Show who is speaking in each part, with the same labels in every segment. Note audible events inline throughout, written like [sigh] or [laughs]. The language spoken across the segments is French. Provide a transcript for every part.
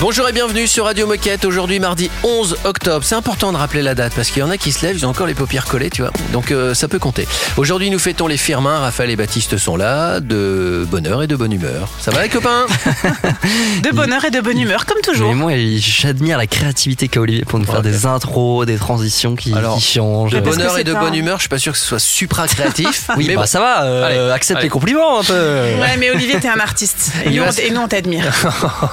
Speaker 1: Bonjour et bienvenue sur Radio Moquette. Aujourd'hui, mardi 11 octobre. C'est important de rappeler la date parce qu'il y en a qui se lèvent, ils ont encore les paupières collées, tu vois. Donc euh, ça peut compter. Aujourd'hui, nous fêtons les Firmins. Raphaël et Baptiste sont là, de bonheur et de bonne humeur. Ça va les copains? [laughs]
Speaker 2: De bonheur et de bonne humeur, comme toujours.
Speaker 3: Mais moi, j'admire la créativité qu'a Olivier pour nous faire des intros, des transitions qui,
Speaker 1: Alors,
Speaker 3: qui changent.
Speaker 1: De bonheur et de
Speaker 2: un-
Speaker 1: bonne humeur, je suis pas sûr que ce soit supra créatif. [laughs]
Speaker 3: Oui,
Speaker 1: mais
Speaker 3: bah
Speaker 1: bon.
Speaker 3: ça va, euh,
Speaker 1: Allez,
Speaker 3: accepte
Speaker 1: allez.
Speaker 3: les compliments un peu.
Speaker 2: Ouais, mais Olivier, t'es un artiste. Et
Speaker 1: Il
Speaker 2: nous,
Speaker 1: va
Speaker 2: on,
Speaker 1: se-
Speaker 2: et nous, on t'admire.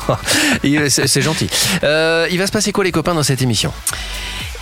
Speaker 2: [laughs]
Speaker 1: C'est gentil. Euh, il va se passer quoi les copains dans cette émission?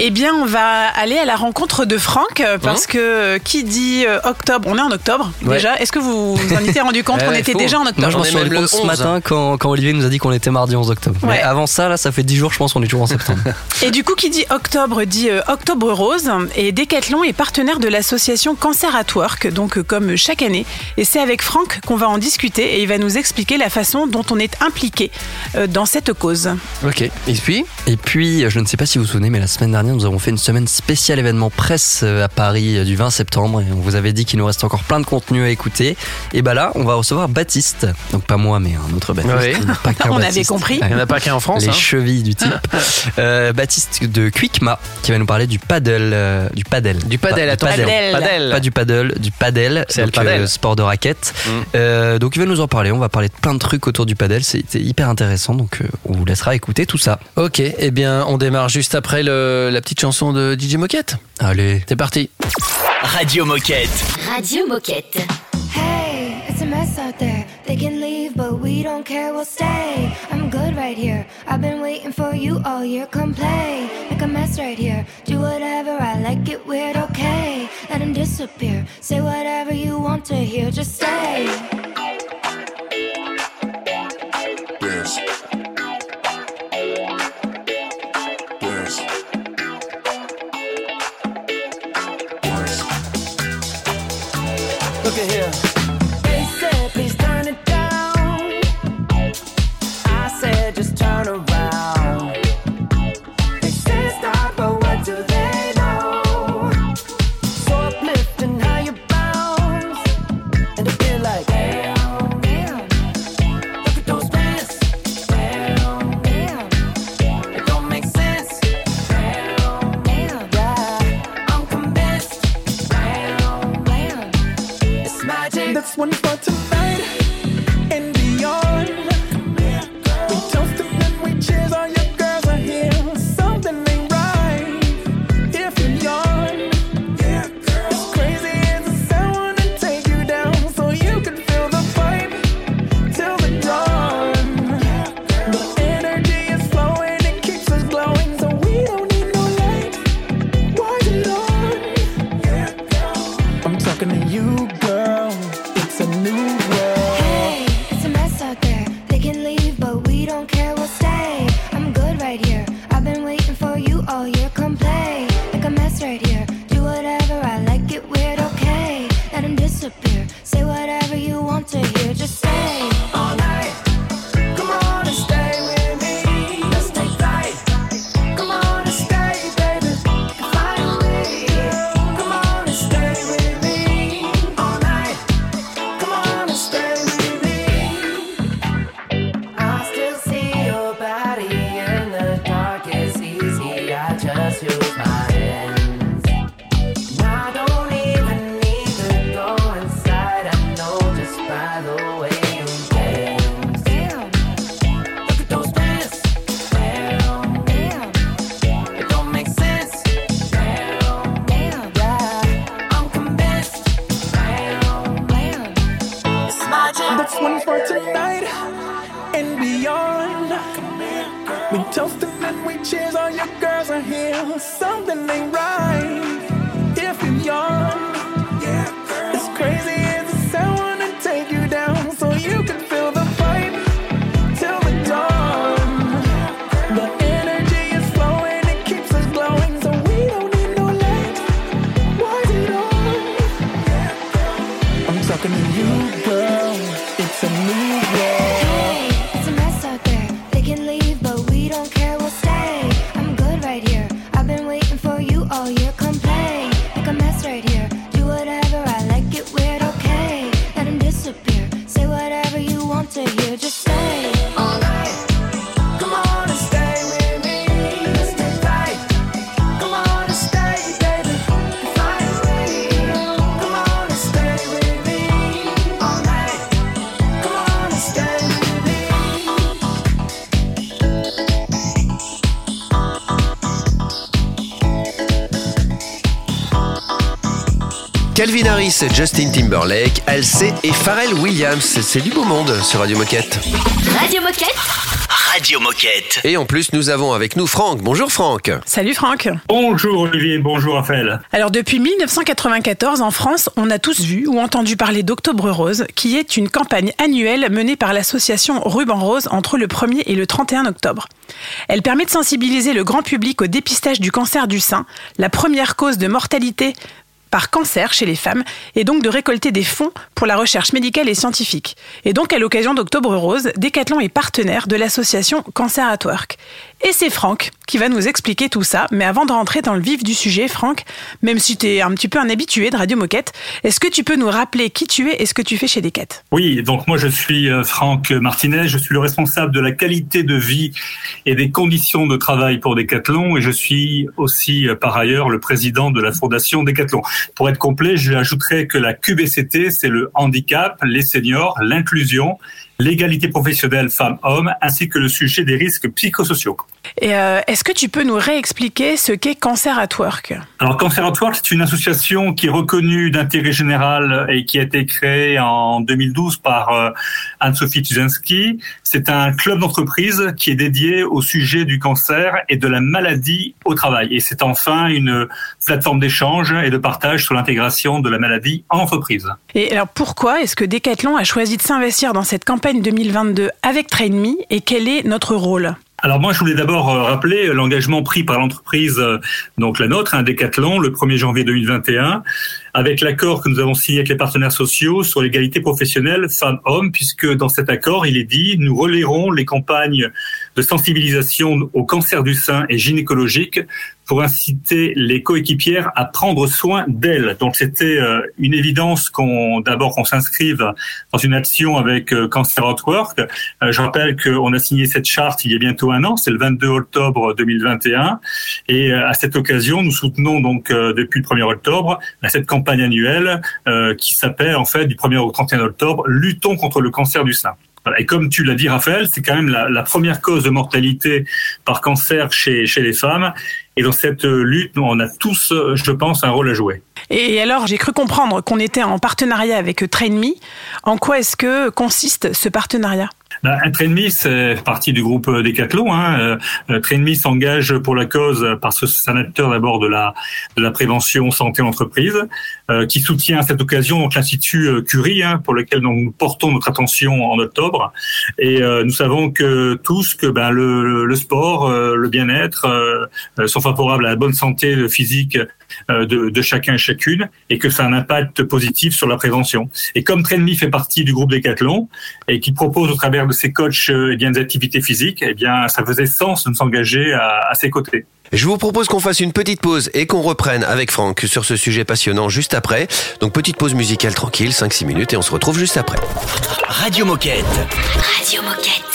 Speaker 2: Eh bien, on va aller à la rencontre de Franck euh, parce que euh, qui dit euh, octobre, on est en octobre
Speaker 1: Ouais.
Speaker 2: déjà. Est-ce que vous vous en étiez rendu compte [laughs] qu'on était déjà en
Speaker 3: Moi,
Speaker 2: octobre
Speaker 3: je
Speaker 1: On
Speaker 3: m'en
Speaker 1: est
Speaker 3: suis rendu compte ce
Speaker 1: 11.
Speaker 3: matin quand, quand Olivier nous a dit qu'on était mardi 11 octobre. Mais avant ça, là, ça fait 10 jours, je pense qu'on est toujours en septembre. [laughs]
Speaker 2: Et du coup, qui dit octobre dit euh, Octobre Rose. Et Decathlon est partenaire de l'association Cancer at Work, donc euh, comme chaque année. Et c'est avec Franck qu'on va en discuter et il va nous expliquer la façon dont on est impliqué euh, dans cette cause.
Speaker 1: Ok. Et puis?
Speaker 3: Et puis, je ne sais pas si vous vous souvenez, mais la semaine dernière, nous avons fait une semaine spéciale événement presse euh, à Paris euh, du 20 septembre. Et on vous avait dit qu'il nous reste encore plein de contenu à écouter. Et bah là, on va recevoir Baptiste. Donc pas moi, mais un autre Baptiste.
Speaker 1: Oui.
Speaker 3: Pas qu'un [laughs]
Speaker 2: On avait
Speaker 3: Baptiste.
Speaker 2: compris.
Speaker 1: il n'y en a pas qu'un en France.
Speaker 3: les
Speaker 1: hein.
Speaker 3: chevilles du type. [laughs] Euh, Baptiste de Quickma qui va nous parler du paddle, euh, du paddle,
Speaker 1: Du padel,
Speaker 3: Pas-
Speaker 1: attends.
Speaker 3: du paddle. Pas du paddle, du paddle,
Speaker 1: C'est le padel.
Speaker 3: euh, sport de raquette.
Speaker 1: Mm.
Speaker 3: Euh, donc il va nous en parler. On va parler de plein de trucs autour du paddle. C'était hyper intéressant. Donc euh, on vous laissera écouter tout ça.
Speaker 1: Ok, eh bien on démarre juste après le- la petite chanson de DJ Moquette.
Speaker 3: Allez.
Speaker 1: C'est parti.
Speaker 4: Radio Moquette.
Speaker 5: Radio Moquette.
Speaker 6: Hey, it's a mess out there. They can leave, but we don't care, we'll stay. I'm good right here. I've been waiting for you all year. Come play, make a mess right here. Do whatever, I like it weird, okay. Let him disappear. Say whatever you want to hear, just stay.
Speaker 1: Calvin Harris, Justin Timberlake, Halsey et Pharrell Williams. C'est du beau monde sur Radio Moquette.
Speaker 7: Radio Moquette.
Speaker 4: Radio Moquette.
Speaker 1: Et en plus, nous avons avec nous Franck. Bonjour Franck.
Speaker 2: Salut Franck.
Speaker 5: Bonjour Olivier, bonjour Raphaël.
Speaker 2: Alors depuis 1994 en France, on a tous vu ou entendu parler d'Octobre Rose, qui est une campagne annuelle menée par l'association Ruban Rose entre le 1er et le 31 octobre. Elle permet de sensibiliser le grand public au dépistage du cancer du sein, la première cause de mortalité par cancer chez les femmes et donc de récolter des fonds pour la recherche médicale et scientifique. Et donc à l'occasion d'Octobre Rose, Decathlon est partenaire de l'association Cancer at Work. Et c'est Franck qui va nous expliquer tout ça. Mais avant de rentrer dans le vif du sujet, Franck, même si tu es un petit peu un habitué de Radio Moquette, est-ce que tu peux nous rappeler qui tu es et ce que tu fais chez Decat
Speaker 5: Oui, donc moi je suis euh, Franck Martinez, je suis le responsable de la qualité de vie et des conditions de travail pour Decathlon et je suis aussi euh, par ailleurs le président de la fondation Decathlon. Pour être complet, je ajouterai que la QBCT, c'est le handicap, les seniors, l'inclusion l'égalité professionnelle femmes-hommes, ainsi que le sujet des risques psychosociaux.
Speaker 2: Et euh, est-ce que tu peux nous réexpliquer ce qu'est Cancer at Work?
Speaker 5: Alors Cancer at Work, c'est une association qui est reconnue d'intérêt général et qui a été créée en 2012 par euh, Anne-Sophie Tuzinski. C'est un club d'entreprise qui est dédié au sujet du cancer et de la maladie au travail. Et c'est enfin une plateforme d'échange et de partage sur l'intégration de la maladie en entreprise.
Speaker 2: Et alors pourquoi est-ce que Decathlon a choisi de s'investir dans cette campagne? 2022 avec TrainMe et quel est notre rôle?
Speaker 5: Alors moi, je voulais d'abord euh, rappeler l'engagement pris par l'entreprise, euh, donc la nôtre, un Decathlon, le 1er janvier 2021, avec l'accord que nous avons signé avec les partenaires sociaux sur l'égalité professionnelle femmes-hommes, puisque dans cet accord, il est dit, nous relayerons les campagnes de sensibilisation au cancer du sein et gynécologique pour inciter les coéquipières à prendre soin d'elles. Donc c'était euh, une évidence qu'on d'abord qu'on s'inscrive dans une action avec euh, Cancer at. Euh, je rappelle qu'on a signé cette charte il y a bientôt un an, c'est le 22 octobre 2021, et à cette occasion, nous soutenons donc depuis le 1er octobre cette campagne annuelle qui s'appelle en fait du 1er au 31 octobre Luttons contre le cancer du sein. Et comme tu l'as dit, Raphaël, c'est quand même la, la, première cause de mortalité par cancer chez, chez les femmes. Et dans cette lutte, on a tous, je pense, un rôle à jouer.
Speaker 2: Et alors, j'ai cru comprendre qu'on était en partenariat avec TrainMe. En quoi est-ce que consiste ce partenariat?
Speaker 5: Ben, Trainme, c'est partie du groupe Decathlon. Hein. Euh, Trainme s'engage pour la cause parce que c'est un acteur d'abord de la de la prévention santé entreprise, euh, qui soutient à cette occasion donc l'institut euh, Curie, hein, pour lequel nous portons notre attention en octobre. Et euh, nous savons que tous que ben le, le sport, euh, le bien-être euh, sont favorables à la bonne santé physique de, de, chacun et chacune, et que ça a un impact positif sur la prévention. Et comme Trainme fait partie du groupe Decathlon et qui propose au travers de ses coachs eh bien des activités physiques, eh bien ça faisait sens de nous engager à, à ses côtés.
Speaker 1: Je vous propose qu'on fasse une petite pause et qu'on reprenne avec Franck sur ce sujet passionnant juste après. Donc petite pause musicale tranquille, 5-6 minutes et on se retrouve juste après.
Speaker 4: Radio Moquette.
Speaker 7: Radio Moquette.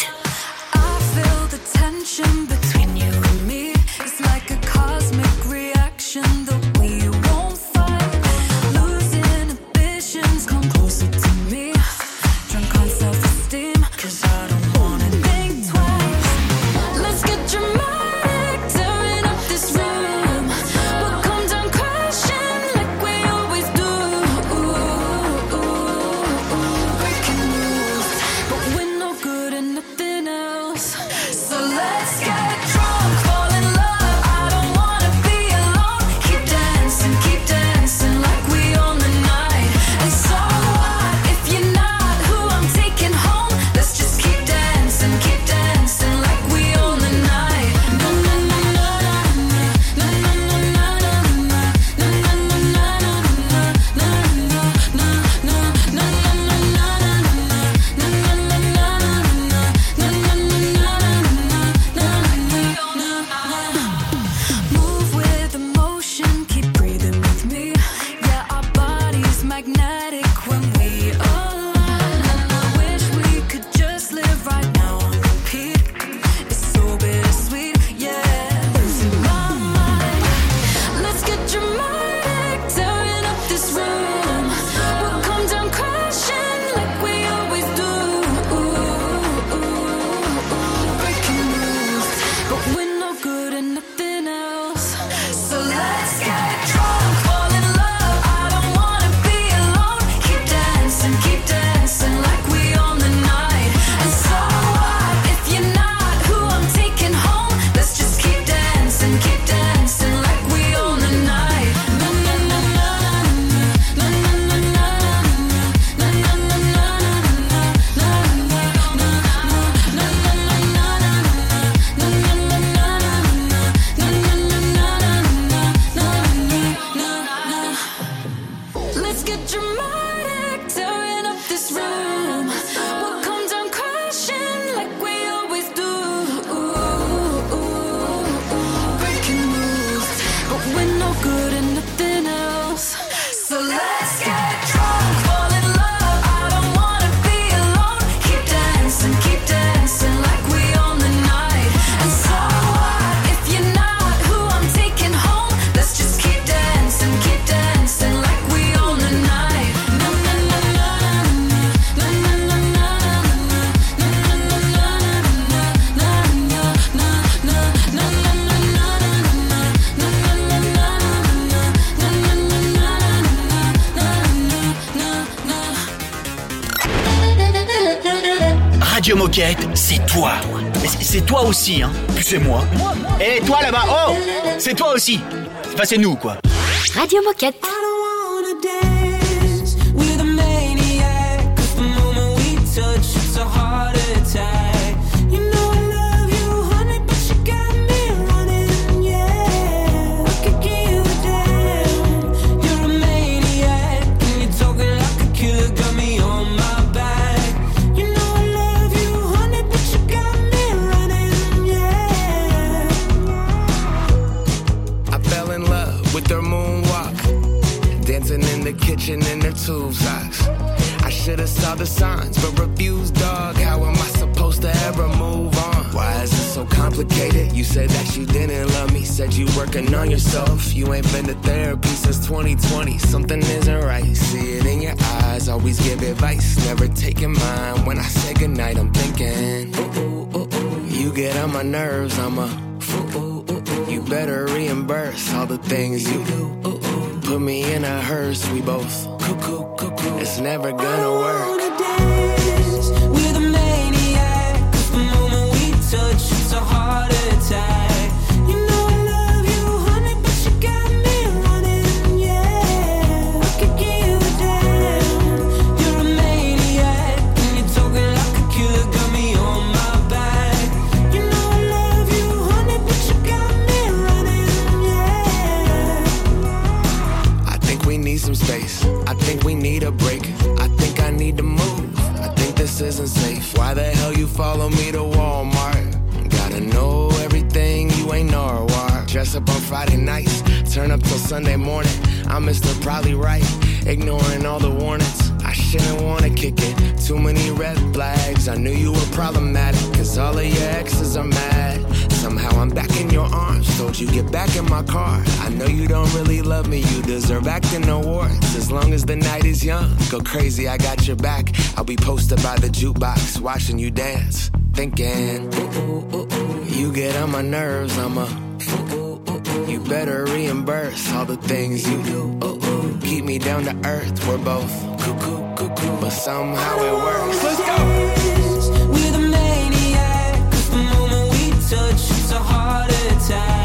Speaker 8: C'est toi. Mais c'est- C'est toi aussi, hein. Puis c'est moi. Et toi là-bas, oh C'est toi aussi. Enfin, c'est nous, quoi.
Speaker 9: Radio Moquette.
Speaker 10: I
Speaker 11: should have saw the signs, but refused, dog. How am I supposed to ever move on? Why is it so complicated? You said that you didn't love me, said you working on yourself. You ain't been to therapy since 2020. Something isn't right. See it in your eyes, always give advice, never taking mine. When I say goodnight, I'm thinking, ooh, ooh, ooh, ooh. You get on my nerves, I'm a fool. You better reimburse all the things you do. Ooh, ooh. Put me in a hearse, we both cuckoo, cuckoo. It's never gonna work.
Speaker 10: dance with a maniac. the moment we touch, it's a heart attack.
Speaker 11: Follow me to Walmart? Gotta know everything, you ain't Norwalk. Dress up on Friday nights, turn up till Sunday morning. I'm Mr. Probably Right, ignoring all the warnings. I shouldn't wanna kick it. Too many red flags. I knew you were problematic, cause all of your exes are mad. I'm back in your arms. Told you get back in my car. I know you don't really love me. You deserve acting awards. As long as the night is young, go crazy. I got your back. I'll be posted by the jukebox, watching you dance, thinking. You get on my nerves. I'm a. You better reimburse all the things you do. Keep me down to earth. We're both cuckoo, cuckoo, but somehow it works. Let's go.
Speaker 10: A heart attack.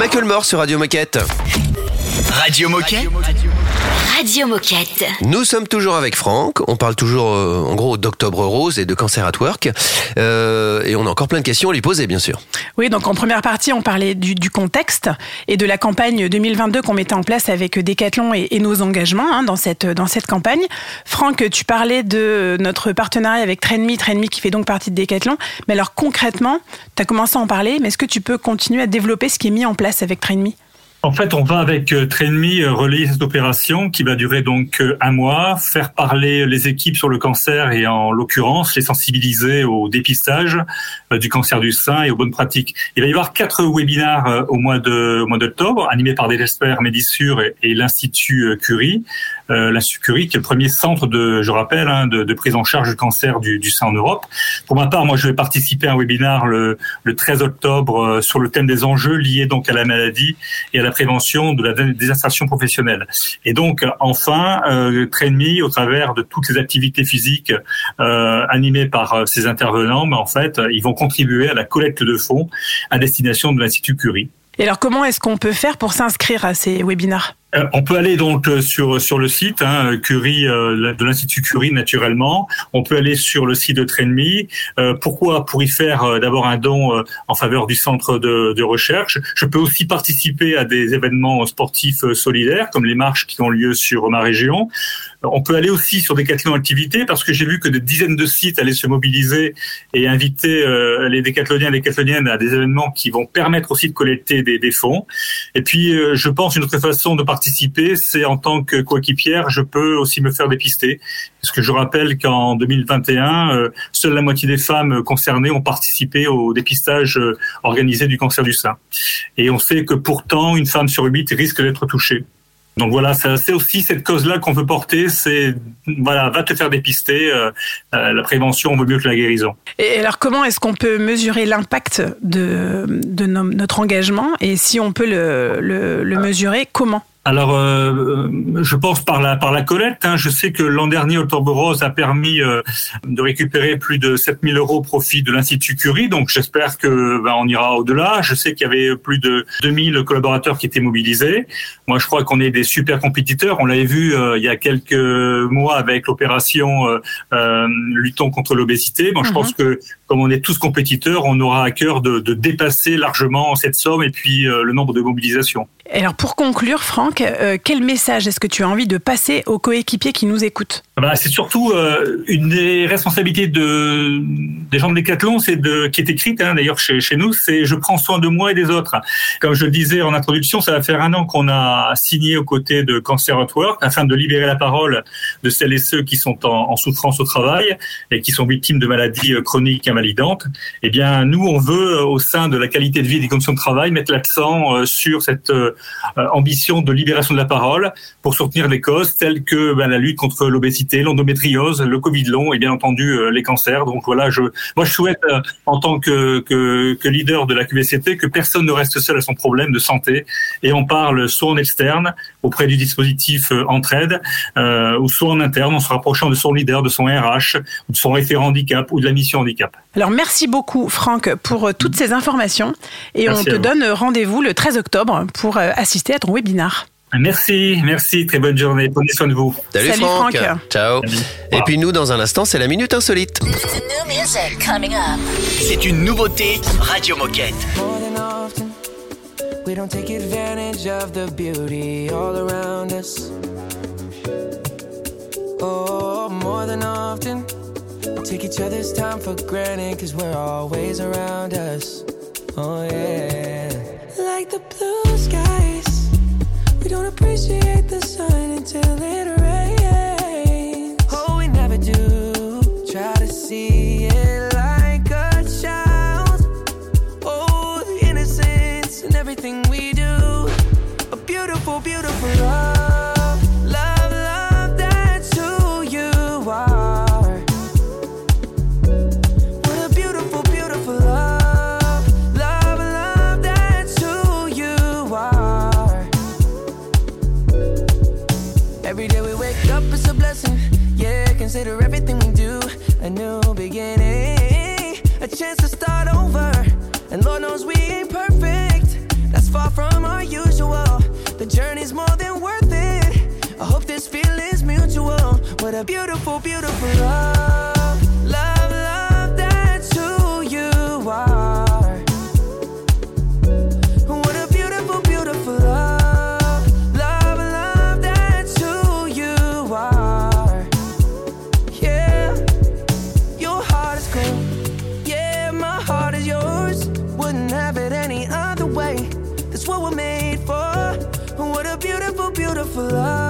Speaker 12: Michael Moore sur Radio Moquette.
Speaker 8: Radio Moquette.
Speaker 9: Radio Moquette.
Speaker 12: Nous sommes toujours avec Franck. On parle toujours, euh, en gros, d'Octobre Rose et de Cancer at Work. Euh, et on a encore plein de questions à lui poser, bien sûr.
Speaker 2: Oui, donc en première partie, on parlait du, du contexte et de la campagne 2022 qu'on mettait en place avec Decathlon et, et nos engagements hein, dans cette dans cette campagne. Franck, tu parlais de notre partenariat avec Trainme, Trainme qui fait donc partie de Decathlon. Mais alors concrètement, tu as commencé à en parler, mais est-ce que tu peux continuer à développer ce qui est mis en place avec Trainme
Speaker 5: En fait, on va avec euh, Trainme euh, relayer cette opération qui va durer donc euh, un mois, faire parler les équipes sur le cancer et en l'occurrence les sensibiliser au dépistage du cancer du sein et aux bonnes pratiques. Il va y avoir quatre webinaires euh, au mois de au mois d'octobre, animés par des experts Médissure et, l'Institut Curie. L'Institut Curie, qui est le premier centre de, je rappelle, hein, de, prise en charge du cancer du, sein en Europe. Pour ma part, moi, je vais participer à un webinaire le, le 13 octobre sur le thème des enjeux liés donc à la maladie et à la la prévention de la désinsertion professionnelle. Et donc, enfin, euh, Train Me, au travers de toutes les activités physiques euh, animées par euh, ces intervenants, mais en fait, euh, ils vont contribuer à la collecte de fonds à destination de l'Institut Curie.
Speaker 2: Et alors, comment est-ce qu'on peut faire pour s'inscrire à ces webinars?
Speaker 5: Euh, on peut aller donc euh, sur sur le site hein, Curie euh, de l'Institut Curie naturellement. On peut aller sur le site de Trainme. Euh, pourquoi Pour y faire d'abord un don en faveur du centre de, de recherche? Je peux aussi participer à des événements sportifs solidaires comme les marches qui ont lieu sur ma région. On peut aller aussi sur des décathlons activités parce que j'ai vu que des dizaines de sites allaient se mobiliser et inviter les décathloniens et les décathloniennes à des événements qui vont permettre aussi de collecter des, des fonds. Et puis, je pense une autre façon de participer, c'est en tant que coéquipière, je peux aussi me faire dépister. Parce que je rappelle qu'en 2021, euh, seule la moitié des femmes concernées ont participé au dépistage euh, organisé du cancer du sein. Et on sait que pourtant, une femme sur huit risque d'être touchée. Donc voilà, c'est aussi cette cause-là qu'on veut porter, c'est voilà, va te faire dépister. euh, la prévention vaut mieux que la guérison.
Speaker 2: Et alors, comment est-ce qu'on peut mesurer l'impact de, de no- notre engagement? Et si on peut le mesurer, comment?
Speaker 5: Alors, euh, je pense par la par la collecte. hein. Je sais que l'an dernier, Octobre Rose a permis euh, de récupérer plus de 7000 euros au profit de l'Institut Curie. Donc, j'espère que ben, on ira au-delà. Je sais qu'il y avait plus de 2000 collaborateurs qui étaient mobilisés. Moi, je crois qu'on est des super compétiteurs. On l'avait vu euh, il y a quelques mois avec l'opération euh, euh, luttons contre l'obésité. Moi, je
Speaker 2: Mhm.
Speaker 5: pense que comme on est tous compétiteurs, on aura à cœur de, dépasser largement cette somme et puis euh, le nombre de mobilisations.
Speaker 2: Alors, pour conclure, Franck, euh, quel message est-ce que tu as envie de passer aux coéquipiers qui nous écoutent?
Speaker 5: Bah, c'est surtout euh, une des responsabilités de, des gens de Decathlon, c'est qui est écrite hein, d'ailleurs chez, nous, c'est je prends soin de moi et des autres. Comme je le disais en introduction, ça va faire un an qu'on a signé aux côtés de Cancer at Work afin de libérer la parole de celles et ceux qui sont en, souffrance au travail et qui sont victimes de maladies euh, chroniques invalidantes. Eh bien, nous, on veut euh, au sein de la qualité de vie et des conditions de travail mettre l'accent sur cette ambition de libération de la parole pour soutenir des causes telles que ben, la lutte contre l'obésité, l'endométriose, le Covid long et bien entendu euh, les cancers. Donc voilà, je, moi je souhaite euh, en tant que, que, que leader de la QVCT que personne ne reste seul à son problème de santé et on parle soit en externe auprès du dispositif euh, Entraide euh, ou soit en interne en se rapprochant de son leader, de son RH, ou de son référent handicap ou de la mission handicap.
Speaker 2: Alors, merci beaucoup, Franck, pour toutes ces informations. Et
Speaker 5: Merci
Speaker 2: on te donne rendez-vous le 13 octobre pour assister à ton webinar.
Speaker 5: Merci, merci, très bonne journée, prenez soin de vous.
Speaker 12: Salut,
Speaker 2: Salut,
Speaker 12: Franck.
Speaker 2: Franck.
Speaker 12: Ciao. Et puis nous, dans un instant, c'est la minute insolite.
Speaker 9: New music coming up.
Speaker 13: C'est une nouveauté Radio Moquette.
Speaker 14: More than often, we don't take advantage of the beauty all around us. Oh, more than often, we take each other's time for granted because we're always around us. Oh, yeah. Like the blue we don't appreciate the sun until it rains. Oh, we never do. Try to see it like a child. Oh, the innocence everything we do. A beautiful, beautiful love. And Lord knows we ain't perfect. That's far from our usual. The journey's more than worth it. I hope this feeling's mutual. What a beautiful, beautiful love. for love.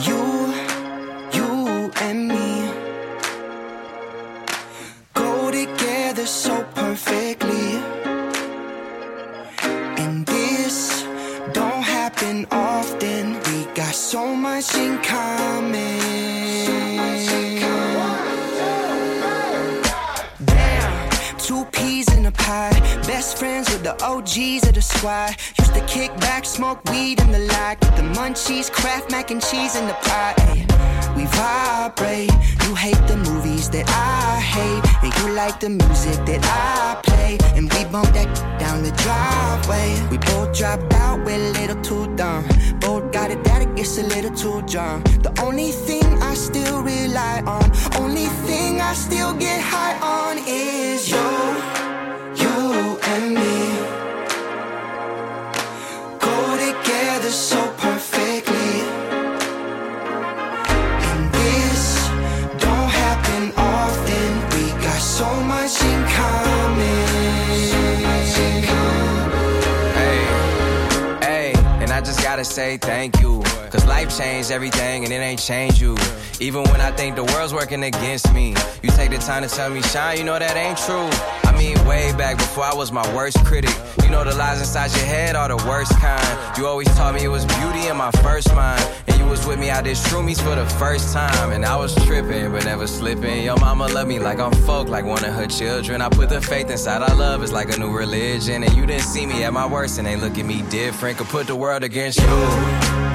Speaker 14: You, you and me go together so perfectly. And this don't
Speaker 15: happen often. We got so much in common. Damn, two peas in a pie. Best friends with the OGs of the squad. Used to kick back, smoke weed and the like munchies, craft mac and cheese in the pot. We vibrate. You hate the movies that I hate, and you like the music that I play. And we bump that down the driveway. We both drop out, we're a little too dumb. Both got it that it gets a little too drunk. The only thing I still rely on, only thing I still get high on is you, you and me. Go together so so much
Speaker 16: gotta say thank you. Cause life changed everything and it ain't changed you. Even when I think the world's working against me, you take the time to tell me, Shine, you know that ain't true. I mean, way back before I was my worst critic. You know the lies inside your head are the worst kind. You always taught me it was beauty in my first mind. And you was with me out this shroomies for the first time. And I was tripping, but never slipping. Your mama love me like I'm folk, like one of her children. I put the faith inside our love, it's like a new religion. And you didn't see me at my worst, and they look at me different. Could put the world against you.
Speaker 15: And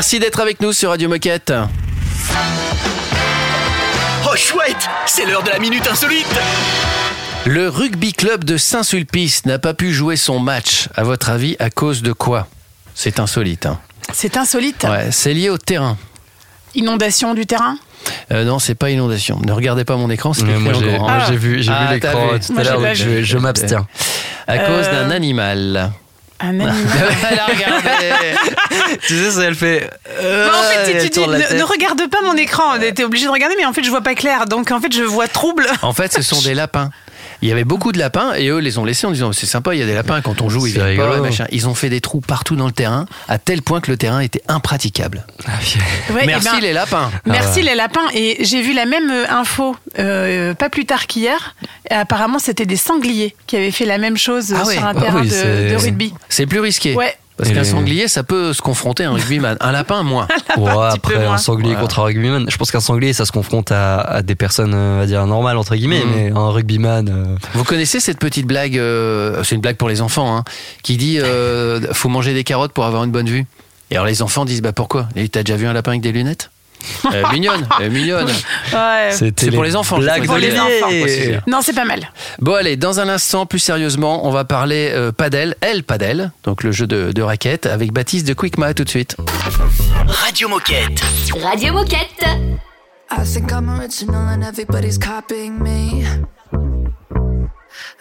Speaker 1: Merci d'être avec nous sur Radio Moquette.
Speaker 13: Oh chouette, c'est l'heure de la minute insolite.
Speaker 1: Le rugby club de Saint-Sulpice n'a pas pu jouer son match. À votre avis, à cause de quoi? C'est insolite. hein.
Speaker 2: C'est insolite.
Speaker 1: Ouais, c'est lié au terrain.
Speaker 2: Inondation du terrain?
Speaker 1: Euh, non, c'est pas inondation. Ne regardez pas mon écran, c'est écrit
Speaker 3: moi,
Speaker 1: en
Speaker 3: j'ai- j'ai vu- j'ai vu
Speaker 1: Ah,
Speaker 3: l'écran tout à l'heure, je- je m'abstiens.
Speaker 1: À cause
Speaker 2: Euh,
Speaker 1: d'un animal.
Speaker 2: Un animal. [laughs]
Speaker 1: Elle a regardé. [laughs]
Speaker 3: tu sais, ça, elle fait. euh,
Speaker 2: Bah, en fait,
Speaker 3: elle
Speaker 2: tu dis, ne, ne regarde pas mon écran. T'es obligé de regarder, mais en fait, je vois pas clair. Donc, en fait, je vois trouble.
Speaker 1: En fait, ce sont [laughs] des lapins. Il y avait beaucoup de lapins et eux les ont laissés en disant c'est sympa, il y a des lapins quand on joue, ils
Speaker 3: C'est
Speaker 1: viennent pas,
Speaker 3: rigolo.
Speaker 1: machin. Ils ont fait des trous partout dans le terrain à tel point que le terrain était impraticable.
Speaker 2: Ouais,
Speaker 1: Merci
Speaker 2: eh ben,
Speaker 1: les lapins.
Speaker 2: Merci
Speaker 1: Ah.
Speaker 2: les lapins. Et j'ai vu la même euh, info euh, pas plus tard qu'hier. Et apparemment, c'était des sangliers qui avaient fait la même chose euh,
Speaker 1: Ah ouais.
Speaker 2: sur un terrain
Speaker 1: oui,
Speaker 2: de, rugby.
Speaker 1: C'est plus risqué.
Speaker 2: Ouais.
Speaker 1: Parce qu'un sanglier, ça peut se confronter à un rugbyman. Un lapin, moins. [laughs]
Speaker 3: Ouais,
Speaker 2: un
Speaker 3: après, un sanglier
Speaker 1: Voilà.
Speaker 3: contre un rugbyman. Je pense qu'un sanglier, ça se confronte à, à des personnes, euh, on va dire, normales, entre guillemets,
Speaker 1: Mhm.
Speaker 3: mais un rugbyman. euh,
Speaker 1: Vous connaissez cette petite blague, euh, c'est une blague pour les enfants, hein, qui dit euh, faut manger des carottes pour avoir une bonne vue. Et alors les enfants disent bah pourquoi? Et t'as déjà vu un lapin avec des lunettes? Euh, Mignonne, euh, mignonne. [laughs]
Speaker 2: Ouais.
Speaker 1: C'est pour les enfants.
Speaker 3: blagues.
Speaker 2: Pour les. Non, c'est pas mal.
Speaker 1: Bon allez, dans un instant, plus sérieusement, on va parler euh, padel, elle padel, donc le jeu de, de raquettes, avec Baptiste de Quickma tout de suite.
Speaker 13: Radio Moquette.
Speaker 9: Radio Moquette.
Speaker 7: I think I'm original and everybody's copying me.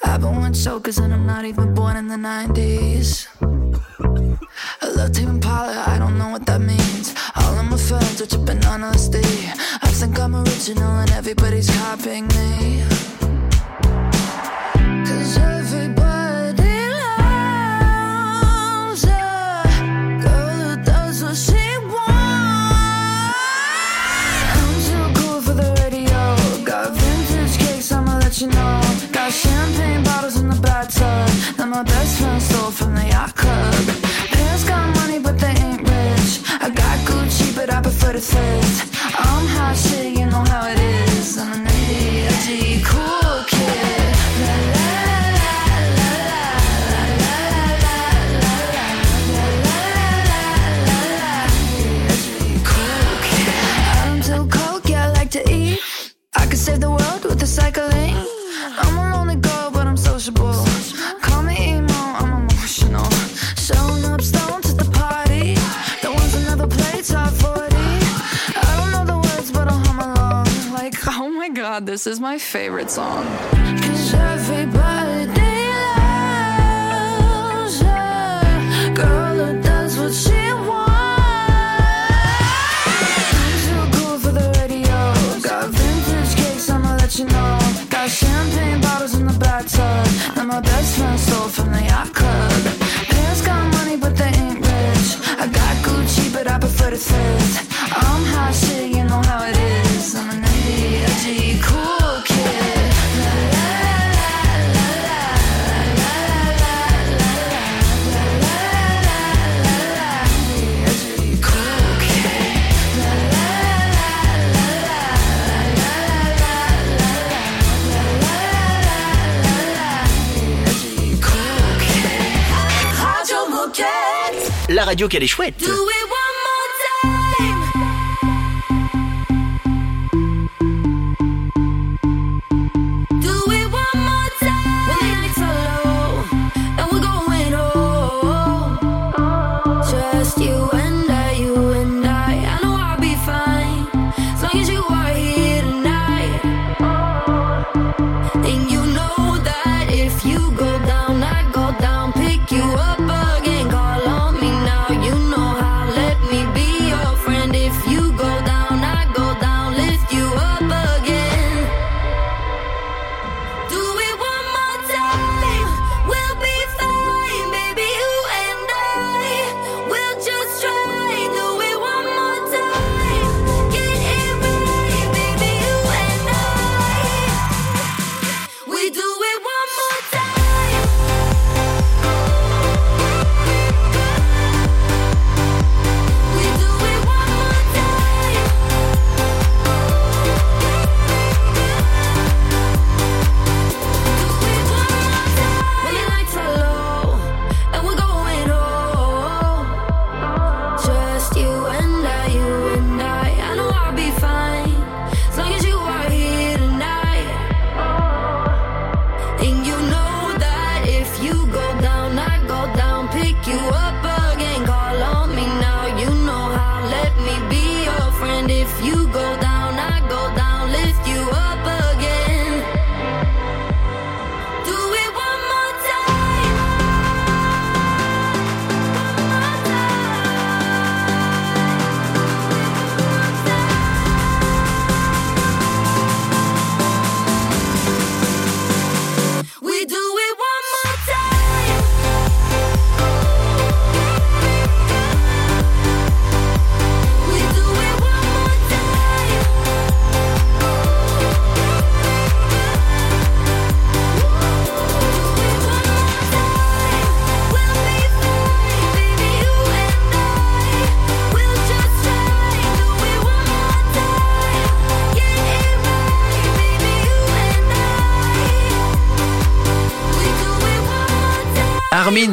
Speaker 7: I've been one chokers and I'm not even born in the 90s. I love Tame Impala, I don't know what that means. All of my friends are tripping on LSD. I think I'm original and everybody's copying me. Cause everybody in the that my best friend stole from the yacht club. Parents got money, but they ain't rich. I got Gucci, but I prefer to thrift. I'm hot shit, you know how it is. I'm an edgy, cool kid. La la la la la la la la cool kid. I don't do coke, yeah, I like to eat. I could save the world with the cycling. I'm a champagne bottles in the bathtub that my best friend stole from the yacht club. Got money, but they ain't rich. I got Gucci, but I prefer to thrift. Radio
Speaker 13: qu'elle est chouette.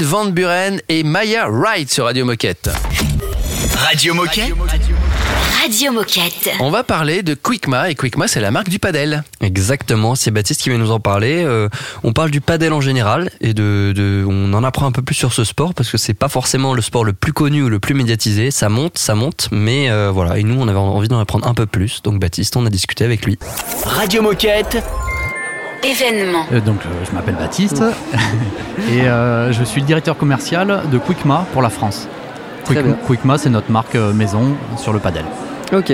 Speaker 1: Van Buren et Maya Wright sur Radio Moquette.
Speaker 13: Radio Moquette.
Speaker 9: Radio Moquette.
Speaker 1: On va parler de Quickma et Quickma c'est la marque du padel.
Speaker 3: Exactement, c'est Baptiste qui va nous en parler. Euh, on parle du padel en général et de, de- on en apprend un peu plus sur ce sport parce que c'est pas forcément le sport le plus connu ou le plus médiatisé. Ça monte, ça monte, mais euh, voilà. Et nous, on avait envie d'en apprendre un peu plus. Donc Baptiste, on a discuté avec lui.
Speaker 13: Radio Moquette.
Speaker 9: Événement.
Speaker 17: Euh, donc, euh, je m'appelle Baptiste [laughs] et euh, je suis le directeur commercial de Quickma pour la France. Quick-. Quickma, c'est notre marque euh, maison sur le padel.
Speaker 18: Ok.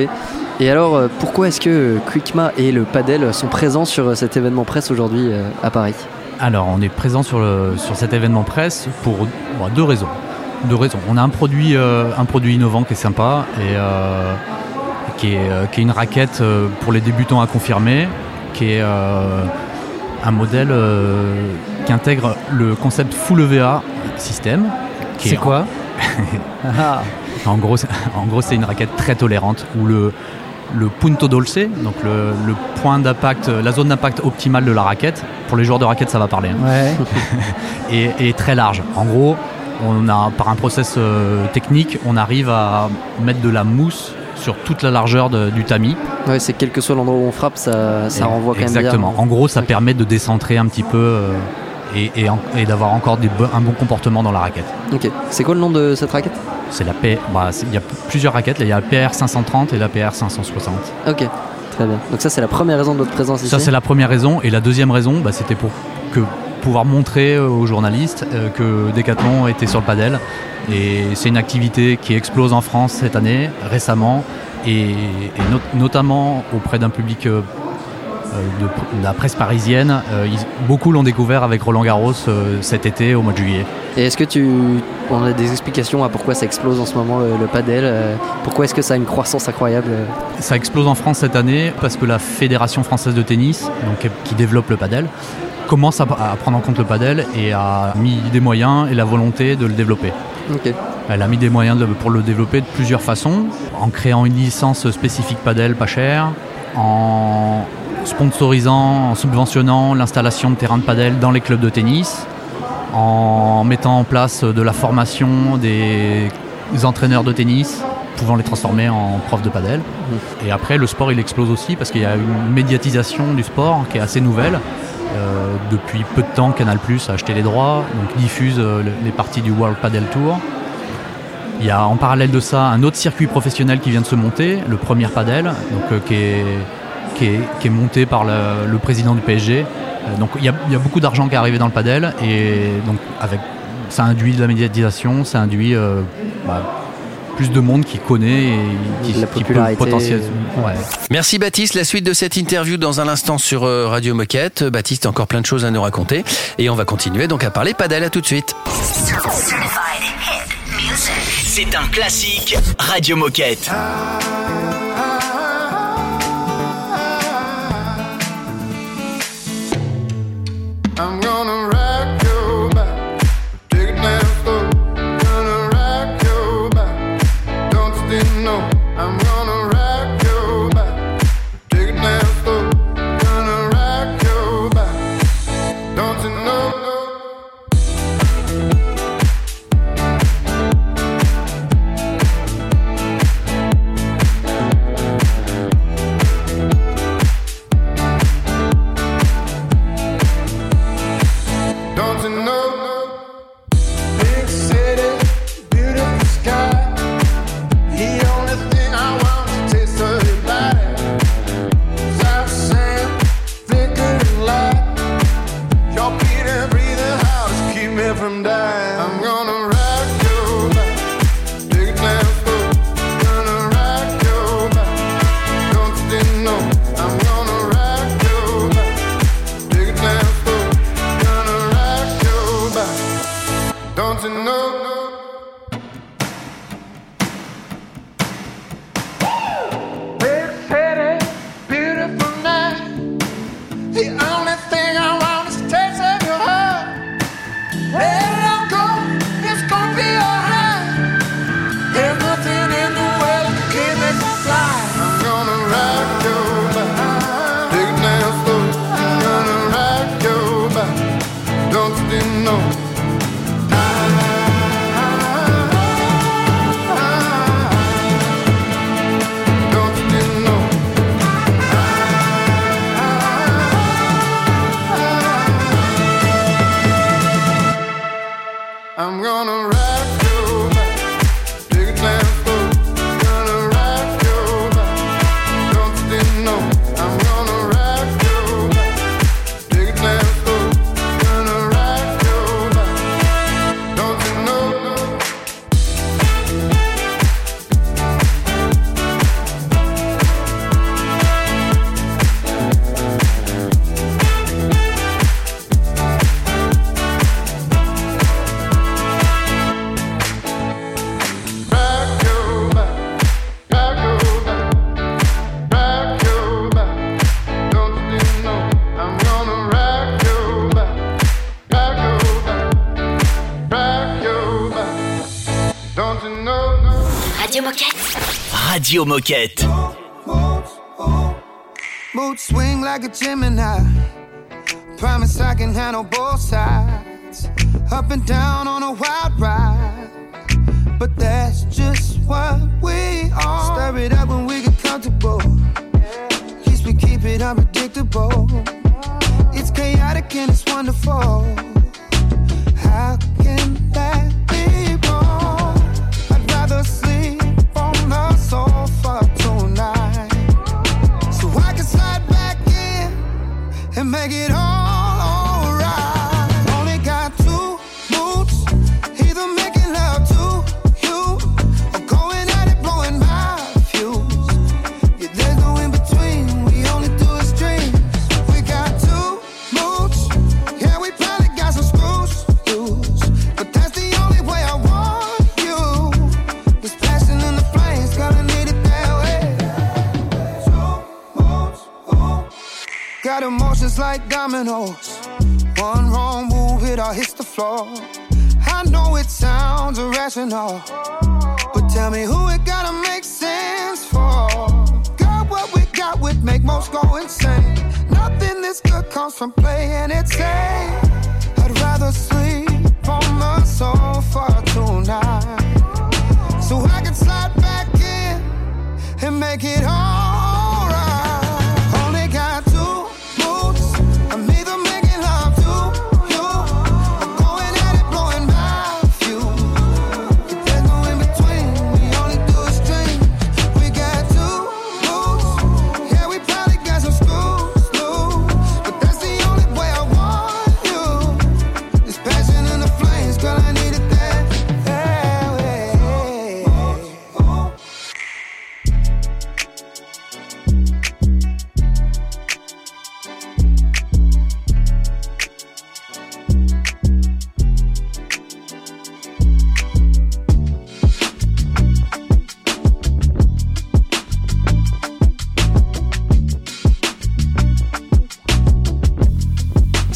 Speaker 18: Et alors, euh, pourquoi est-ce que Quickma et le padel sont présents sur cet événement presse aujourd'hui euh, à Paris?
Speaker 17: Alors, on est présent sur, le, sur cet événement presse pour bon, deux raisons. Deux raisons. On a un produit, euh, un produit innovant qui est sympa et euh, qui, est, euh, qui est une raquette euh, pour les débutants à confirmer, qui est euh, un modèle euh, qui intègre le concept Full EVA système.
Speaker 18: C'est
Speaker 17: est-
Speaker 18: quoi [laughs] Ah.
Speaker 17: En gros, c'est- en gros, c'est une raquette très tolérante où le, le punto dolce, donc le, le point d'impact, la zone d'impact optimale de la raquette, pour les joueurs de raquette, ça va parler, hein,
Speaker 18: Ouais. [laughs]
Speaker 17: est, est très large. En gros, on a, par un process euh, technique, on arrive à mettre de la mousse sur toute la largeur de- du tamis.
Speaker 18: Ouais, c'est quel que soit l'endroit où on frappe, ça, ça
Speaker 17: Et-
Speaker 18: renvoie quand
Speaker 17: Exactement.
Speaker 18: même bien.
Speaker 17: En gros, ça permet de décentrer un petit peu euh, et, et en- et d'avoir encore des un bon comportement dans la raquette.
Speaker 18: Ok. C'est quoi le nom de cette raquette?
Speaker 17: C'est la P. bah, Il y a plusieurs raquettes. là, Il y a la PR 530 et la PR 560.
Speaker 18: Ok.
Speaker 3: Très bien. Donc ça, c'est la première raison de votre présence ici?
Speaker 17: Ça, c'est la première raison. Et la deuxième raison, bah, c'était pour que, pouvoir montrer euh, aux journalistes euh, que Decathlon était sur le padel. Et c'est une activité qui explose en France cette année, récemment, et, et not- notamment auprès d'un public euh, de, de la presse parisienne. Euh, ils- beaucoup l'ont découvert avec Roland Garros euh, cet été, au mois de juillet.
Speaker 3: Et est-ce que tu on a des explications à pourquoi ça explose en ce moment le, le padel Pourquoi est-ce que ça a une croissance incroyable
Speaker 17: Ça explose en France cette année parce que la Fédération française de tennis, donc, qui développe le padel, commence à, à prendre en compte le padel et a mis des moyens et la volonté de le développer. Elle a mis des moyens de- pour le développer de plusieurs façons, en créant une licence spécifique padel pas chère, en sponsorisant, en subventionnant l'installation de terrains de padel dans les clubs de tennis, en mettant en place de la formation des entraîneurs de tennis, pouvant les transformer en profs de padel. Et après, le sport, il explose aussi parce qu'il y a une médiatisation du sport qui est assez nouvelle. Euh, depuis peu de temps, Canal Plus a acheté les droits, donc diffuse euh, le- les parties du World Padel Tour. Il y a en parallèle de ça un autre circuit professionnel qui vient de se monter, le Premier Padel, donc, euh, qui, est, qui, est, monté par le, président du PSG. Donc il y, a, il y a beaucoup d'argent qui est arrivé dans le padel et donc avec, ça induit de la médiatisation, ça induit bah, plus de monde qui connaît et qui,
Speaker 3: La
Speaker 17: qui peut ouais.
Speaker 1: Merci Baptiste. La suite de cette interview dans un instant sur euh, Radio Moquette. Baptiste a encore plein de choses à nous raconter. Et on va continuer donc à parler padel. À tout de suite.
Speaker 4: C'est un classique Radio Moquette.
Speaker 13: Radio Moquette.
Speaker 19: Mood swing like a Gemini. Promise I can handle both sides. Up and down on a wild ride. But that's just what we are. Stir it up when we get comfortable. Keeps me keep it unpredictable. It's chaotic and it's wonderful. Floor. I know it sounds irrational, but tell me who it gotta make sense for. Girl, what we got would make most go insane. Nothing this good comes from playing it safe.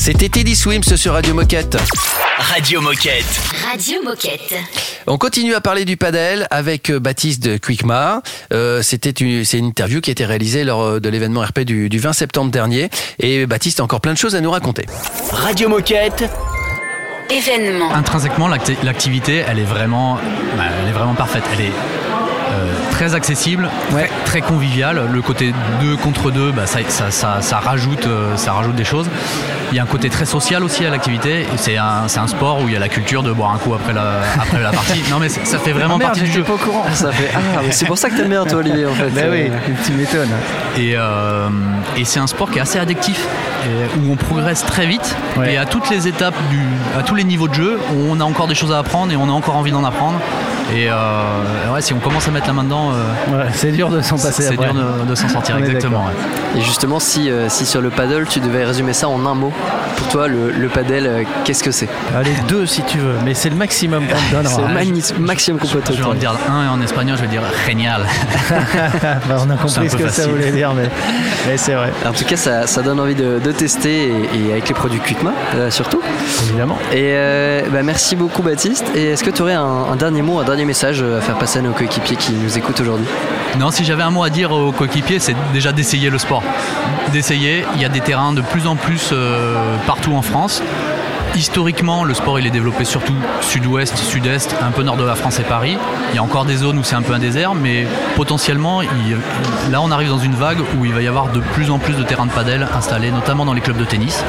Speaker 1: C'était Teddy Swims sur Radio Moquette.
Speaker 4: Radio Moquette.
Speaker 7: Radio Moquette.
Speaker 1: On continue à parler du padel avec euh, Baptiste de Quickmar. Euh, C'était une, c'est une interview qui a été réalisée lors euh, de l'événement RP du, du 20 septembre dernier. Et Baptiste a encore plein de choses à nous raconter.
Speaker 4: Radio Moquette.
Speaker 7: Événement.
Speaker 17: Intrinsèquement, l'acti- l'activité, elle est vraiment, bah, elle est vraiment parfaite. Elle est très accessible, très, très conviviale. Le côté 2 contre 2, bah, ça, ça, ça, ça rajoute, euh, ça rajoute des choses. Il y a un côté très social aussi à l'activité. C'est un, sport où il y a la culture de boire un coup après la, après la partie. Non mais ça fait vraiment
Speaker 20: Ah, merde,
Speaker 17: partie du jeu.
Speaker 20: pas au courant. Ça fait ah, c'est pour ça que t'aimes bien toi Olivier en fait.
Speaker 17: Bah oui,
Speaker 20: tu m'étonnes.
Speaker 17: Et, euh, et c'est un sport qui est assez addictif, et où on progresse très vite. Et à toutes les étapes, du, à tous les niveaux de jeu, on a encore des choses à apprendre et on a encore envie d'en apprendre. Et euh, ouais, si on commence à mettre la main dedans, euh,
Speaker 18: c'est dur de s'en passer
Speaker 17: C'est dur de, de s'en sortir, exactement. ouais.
Speaker 20: Et justement, si, euh, si sur le paddle, tu devais résumer ça en un mot, pour toi, le, le paddle, euh, qu'est-ce que c'est?
Speaker 18: Allez, deux si tu veux, mais c'est le maximum qu'on te donnera. [laughs]
Speaker 20: C'est le maximum qu'on peut te
Speaker 17: Je vais dire un et en espagnol, je vais dire génial. [laughs]
Speaker 18: Bah, on a compris ce que ça voulait dire, mais, mais c'est vrai.
Speaker 20: En tout cas, ça, ça donne envie de, de tester et, et avec les produits Quickma, euh, surtout.
Speaker 18: Évidemment.
Speaker 20: Et euh, bah, merci beaucoup, Baptiste. Et est-ce que tu aurais un, un dernier mot, un dernier message à faire passer à nos coéquipiers qui nous écoutent aujourd'hui
Speaker 17: Non, si j'avais un mot à dire aux coéquipiers, c'est déjà d'essayer le sport. D'essayer, il y a des terrains de plus en plus euh, partout en France. Historiquement, le sport il est développé surtout sud-ouest, sud-est, un peu nord de la France et Paris. Il y a encore des zones où c'est un peu un désert, mais potentiellement, là on arrive dans une vague où il va y avoir de plus en plus de terrains de padel installés, notamment dans les clubs de tennis.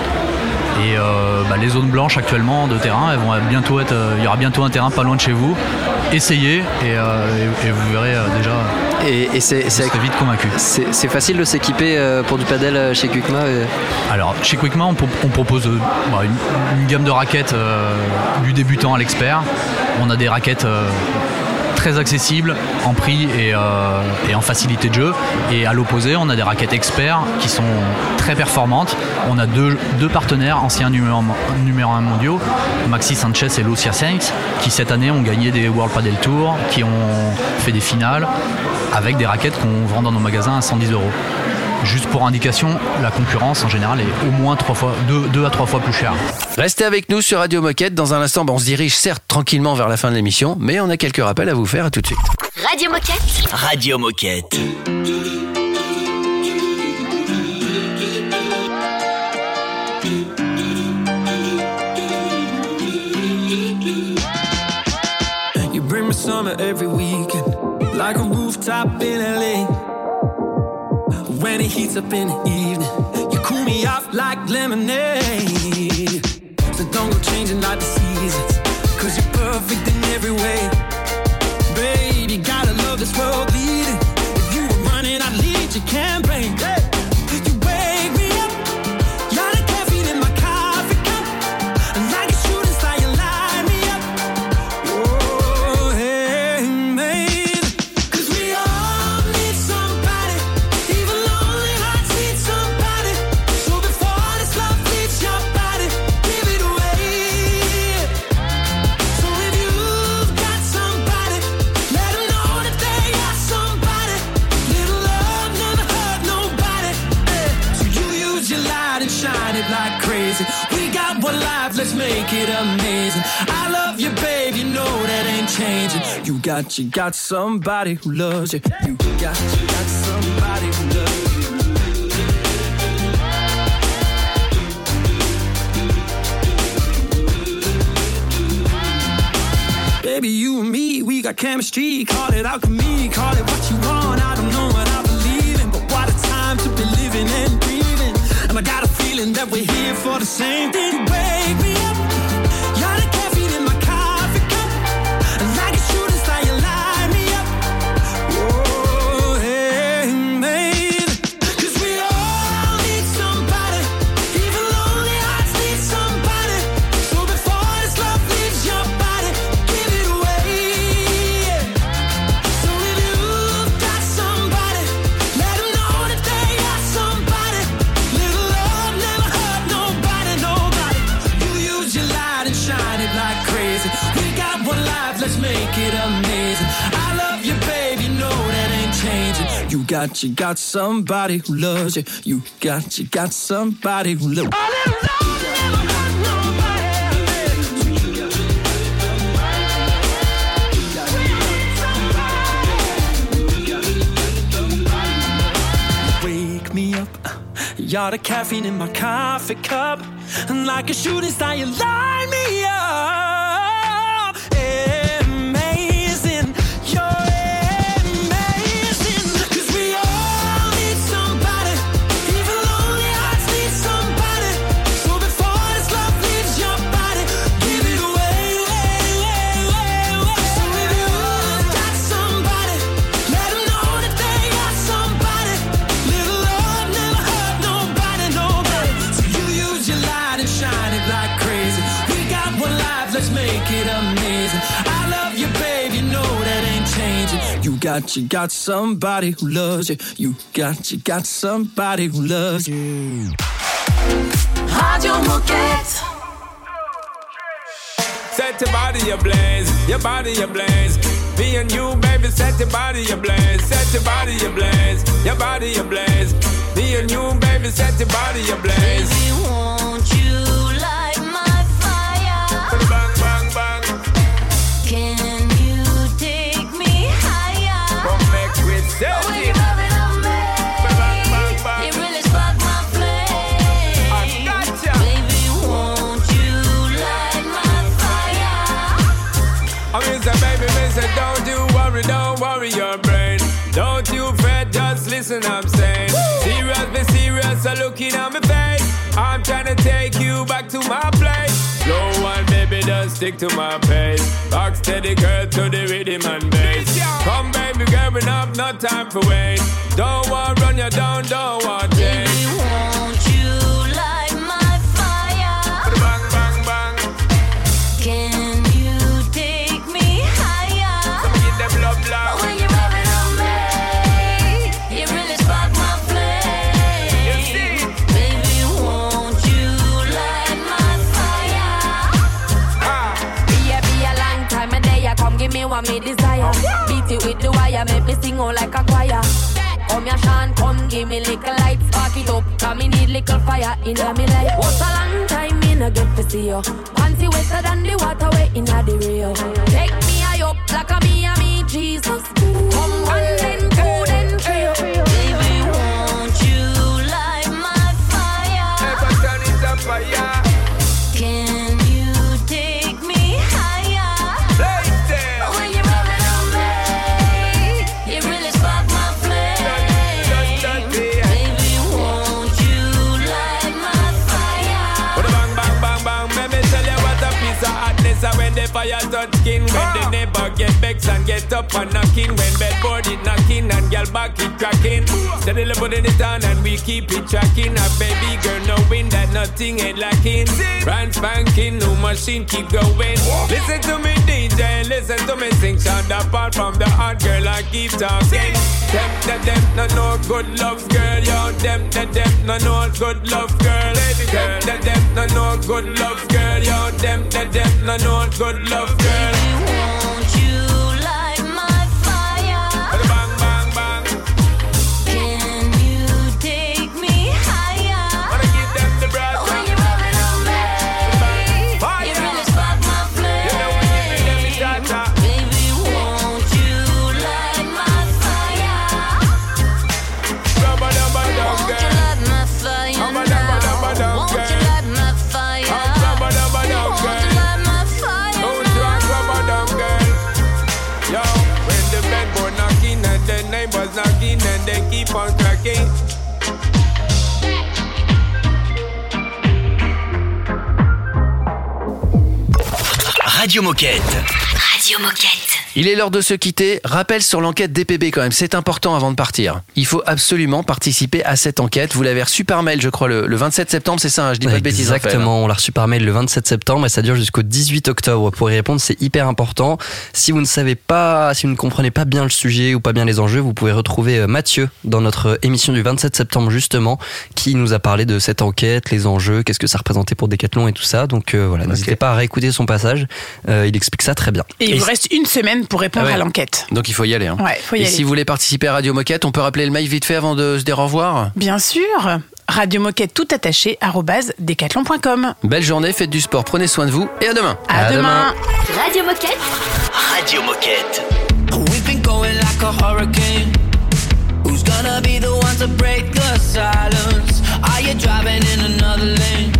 Speaker 17: Et euh, bah, les zones blanches actuellement de terrain, elles vont bientôt être, euh, il y aura bientôt un terrain pas loin de chez vous. Essayez et, euh, et- et vous verrez déjà.
Speaker 20: Et, et c'est
Speaker 17: vite convaincu.
Speaker 20: C'est facile de s'équiper pour du paddle euh, chez Quickma
Speaker 17: Alors, chez Quickma, on, pro- on propose bah, une, une gamme de raquettes du débutant à l'expert. On a des raquettes très accessibles en prix et, euh, et en facilité de jeu. Et à l'opposé, on a des raquettes experts qui sont très performantes. On a deux, deux partenaires, anciens numéro, numéro 1 mondiaux, Maxi Sanchez et Lucia Sainz, qui cette année ont gagné des World Padel Tour, qui ont fait des finales avec des raquettes qu'on vend dans nos magasins à 110 euros. Juste pour indication, la concurrence en général est au moins trois fois, deux, deux à trois fois plus chère.
Speaker 1: Restez avec nous sur Radio Moquette. Dans un instant, bon, on se dirige certes tranquillement vers la fin de l'émission, mais on a quelques rappels à vous faire. À tout de suite.
Speaker 7: Radio Moquette.
Speaker 4: Radio Moquette.
Speaker 10: You bring me summer every weekend, like a rooftop in it heats up in the evening, you cool me off like lemonade. So don't go changing like the
Speaker 21: crazy. We got one life, let's make it amazing. I love you, babe, you know that ain't changing. You got, you got somebody who loves you. You got, you got somebody who loves you. Baby, you and me, we got chemistry. Call it alchemy, call it what you feeling that we're here for the same thing. You got, you got somebody who loves you. You got, you got somebody who loves you. Wake me up. You're the caffeine in my coffee cup. And like a shooting star, you light me up. Got, you got somebody who loves you. You got, you got somebody who loves you.
Speaker 7: Radio Moquette.
Speaker 22: Set your body ablaze, your body ablaze. Me and you, baby, set your body ablaze, set your body ablaze, your body ablaze. Me and you, baby, set your body ablaze.
Speaker 7: Baby,
Speaker 22: worry, don't worry your brain. Don't you fret, just listen, I'm saying. Serious, be serious, so looking at my face. I'm trying to take you back to my place. Slow one, baby, just stick to my pace. Rock steady, girl, to the rhythm and bass. Come, baby, girl, enough, no time for wait. Don't want run you down, don't want change.
Speaker 23: What me desire. Beat it with the wire, make me sing all like a choir. Come here, Sean, come give me little light, spark it up. Cause me need little fire in me life. What's a long time me no get to see you? Panty wetter than the water way in the Rio. Take me high up like a me and me Jesus. Come one then two then three.
Speaker 7: Baby, won't you light my fire?
Speaker 22: Never turn it up fire.
Speaker 7: Fire
Speaker 22: touch skin, when the ah. never get get up and knocking, when bedboard it knocking and girl back it cracking. Steadily putting it on and we keep it tracking. A baby girl knowing that nothing ain't lacking. Brand spanking, new machine keep going. Listen to me DJ, listen to me sing. Sound apart from the hot girl I keep talking. Them, them, them, no no good love girl, yo. Them, them, them, no no good love girl. Them, them, them, no no good love girl, yo. Them, them, them, no no good love girl.
Speaker 13: Radio Moquette.
Speaker 9: Radio Moquette.
Speaker 1: Il est l'heure de se quitter. Rappel sur l'enquête DPB quand même, c'est important avant de partir. Il faut absolument participer à cette enquête. Vous l'avez reçu par mail, je crois, le, le 27 septembre, c'est ça, hein, je dis pas de bêtises. Raphaël.
Speaker 3: Exactement, on l'a reçu par mail le 27 septembre et ça dure jusqu'au 18 octobre. Pour y répondre, c'est hyper important. Si vous ne savez pas, si vous ne comprenez pas bien le sujet ou pas bien les enjeux, vous pouvez retrouver euh, Mathieu dans notre émission du 27 septembre justement, qui nous a parlé de cette enquête, les enjeux, qu'est-ce que ça représentait pour Decathlon et tout ça. Donc euh, voilà, n'hésitez pas à réécouter son passage. Euh, il explique ça très bien.
Speaker 2: Et il vous reste une semaine pour répondre
Speaker 1: Ah ouais.
Speaker 2: à l'enquête.
Speaker 1: Donc il faut y aller. hein.
Speaker 2: Ouais, faut y
Speaker 1: Et
Speaker 2: aller.
Speaker 1: si vous voulez participer à Radio Moquette, on peut rappeler le mail vite fait avant de se dire au revoir.
Speaker 2: Bien sûr. Radio Moquette tout attaché decathlon.com.
Speaker 1: Belle journée, faites du sport, prenez soin de vous et à demain.
Speaker 2: À, demain.
Speaker 9: Radio Moquette.
Speaker 13: Radio Moquette.
Speaker 7: We've been going like a hurricane. Who's gonna be the one to break the silence? Are you driving in another lane?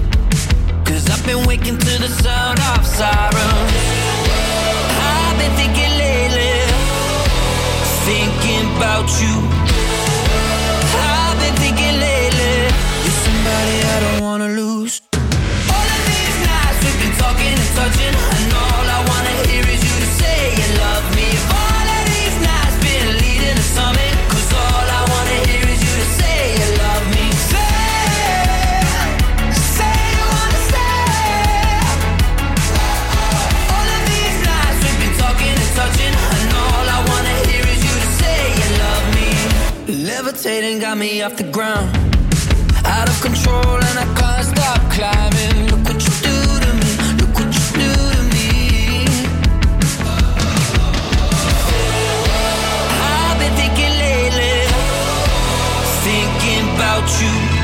Speaker 7: Been waking to the sound of sirens. I've been thinking lately, thinking about you. I've been thinking lately, you're somebody I don't wanna lose. All of these nights we've been talking and touching, Levitating got me off the ground. Out of control and I can't stop climbing. Look what you do to me. Look what you do to me. I've been thinking lately, thinking about you.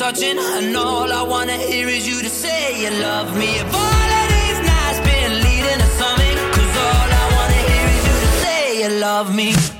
Speaker 7: Touching, and all I wanna hear is you to say you love me. If all of these nights been leading to something, 'cause all I wanna hear is you to say you love me.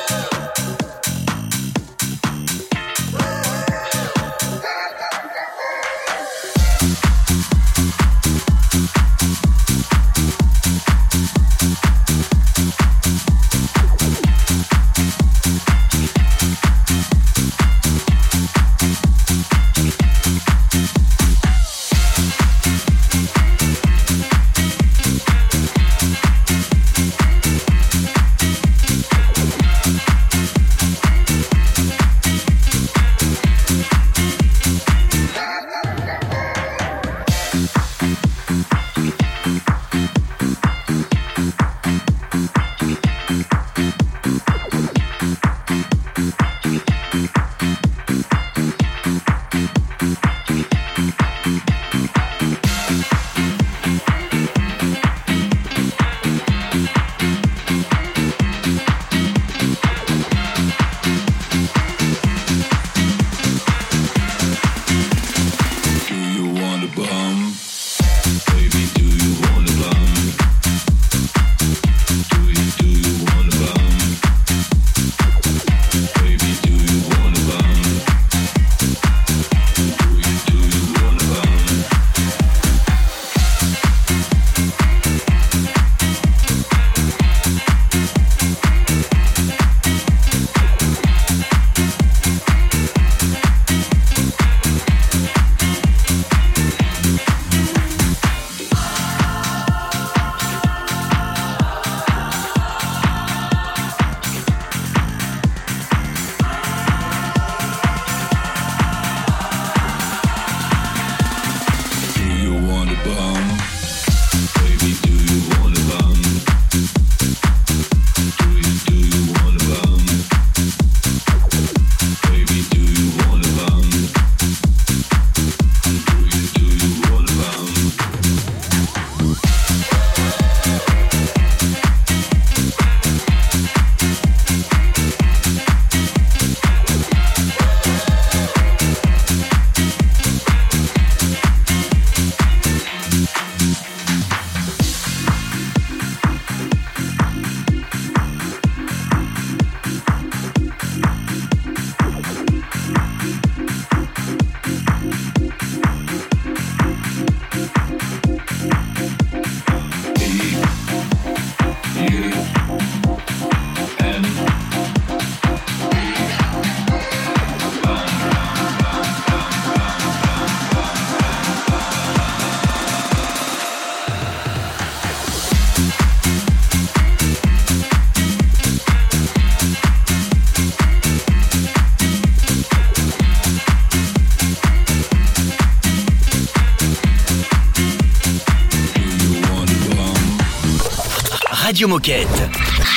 Speaker 4: Radio Moquette.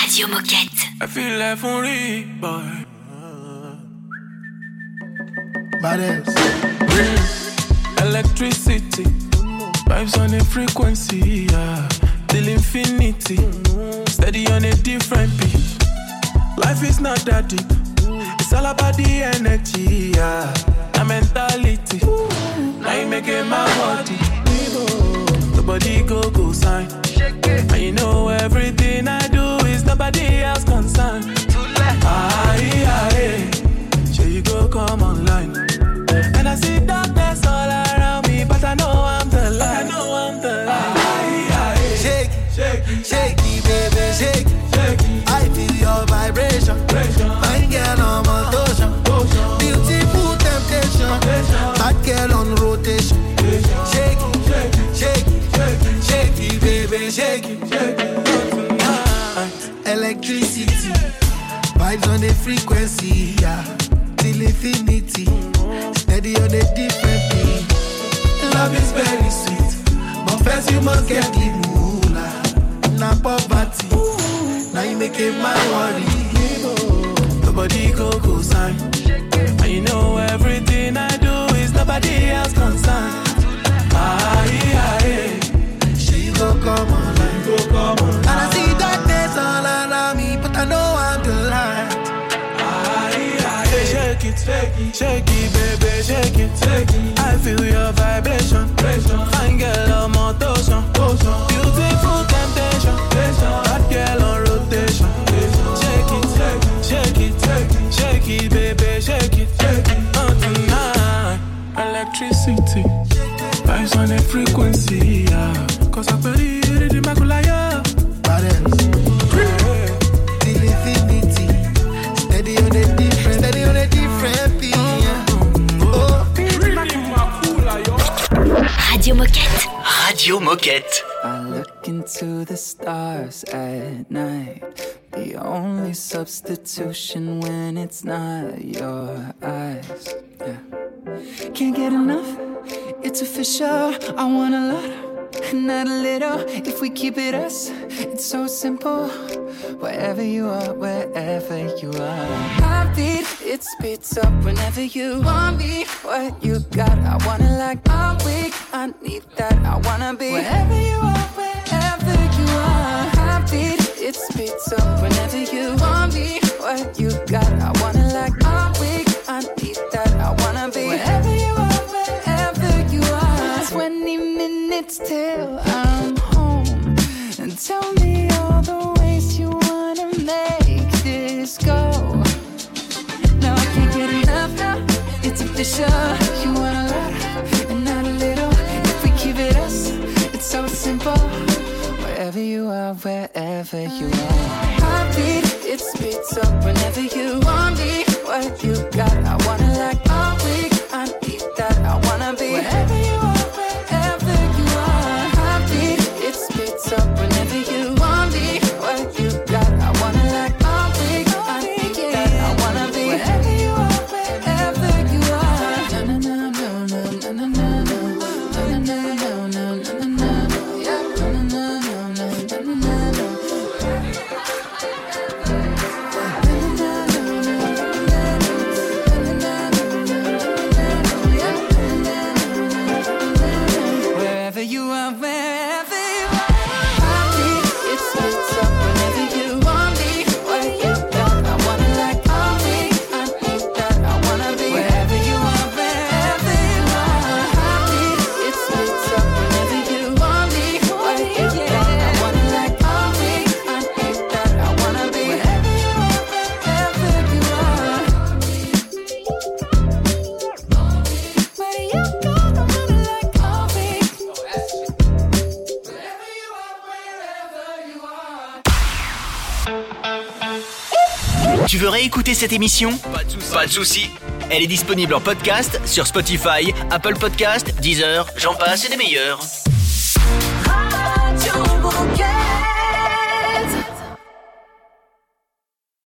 Speaker 7: Radio Moquette.
Speaker 10: I feel life only, boy. Electricity, vibes on a frequency, yeah. Till infinity, steady on a different beat. Life is not that deep, it's all about the energy, yeah. The mentality, now you making my body. Nobody go go sign. And you know everything I do is nobody else concerned. Aye, aye, sure you go come online. And I see darkness all around me, but I know I'm the light. I know I'm the light.
Speaker 19: Shake, shake, shake it, baby, shake it. I feel your vibration. Fine girl. Beautiful temptation. Bad girl on rotation. Vibes on the frequency, yeah. Till infinity, steady on a different beat. Love is very sweet, but first you must get the moolah. Na poverty, now you make it my worry.
Speaker 10: Nobody go go sign. And you know everything I do is nobody else concerned. Aye, aye.
Speaker 19: She go come online, go come online. And I see darkness all around me, I know I'm the
Speaker 10: aye. Shake it, shake it, shake it, baby, shake it, shake it. I feel your vibration. Fine girl on motion. Beautiful temptation. Hot girl on rotation. Shake it, shake it, shake it, shake it, baby, shake it. Oh, tonight, electricity. Vibes on a frequency,
Speaker 7: Radio Moquette.
Speaker 14: I look into the stars at night. The only substitution when it's not your eyes. Yeah. Can't get enough, it's official. I want a lot, not a little. If we keep it us, it's so simple. Wherever you are, wherever you are. Heartbeat, it speeds up whenever you want me. What you got, I wanna like. I'm weak, I need that, I wanna be. Wherever you are, wherever you are. Heartbeat, it speeds up whenever you want me. What you got, I wanna like. I'm weak, I need that, minutes till I'm home. And tell me all the ways you wanna make this go. Now I can't get enough now. It's official. You want a lot and not a little. If we keep it us, it's so simple. Wherever you are, wherever you are. Heartbeat, it speeds up whenever you want me. What you got, I wanna like.
Speaker 4: cette émission Pas de soucis. Souci. Elle est disponible en podcast sur Spotify, Apple Podcast, Deezer, j'en passe et des meilleurs.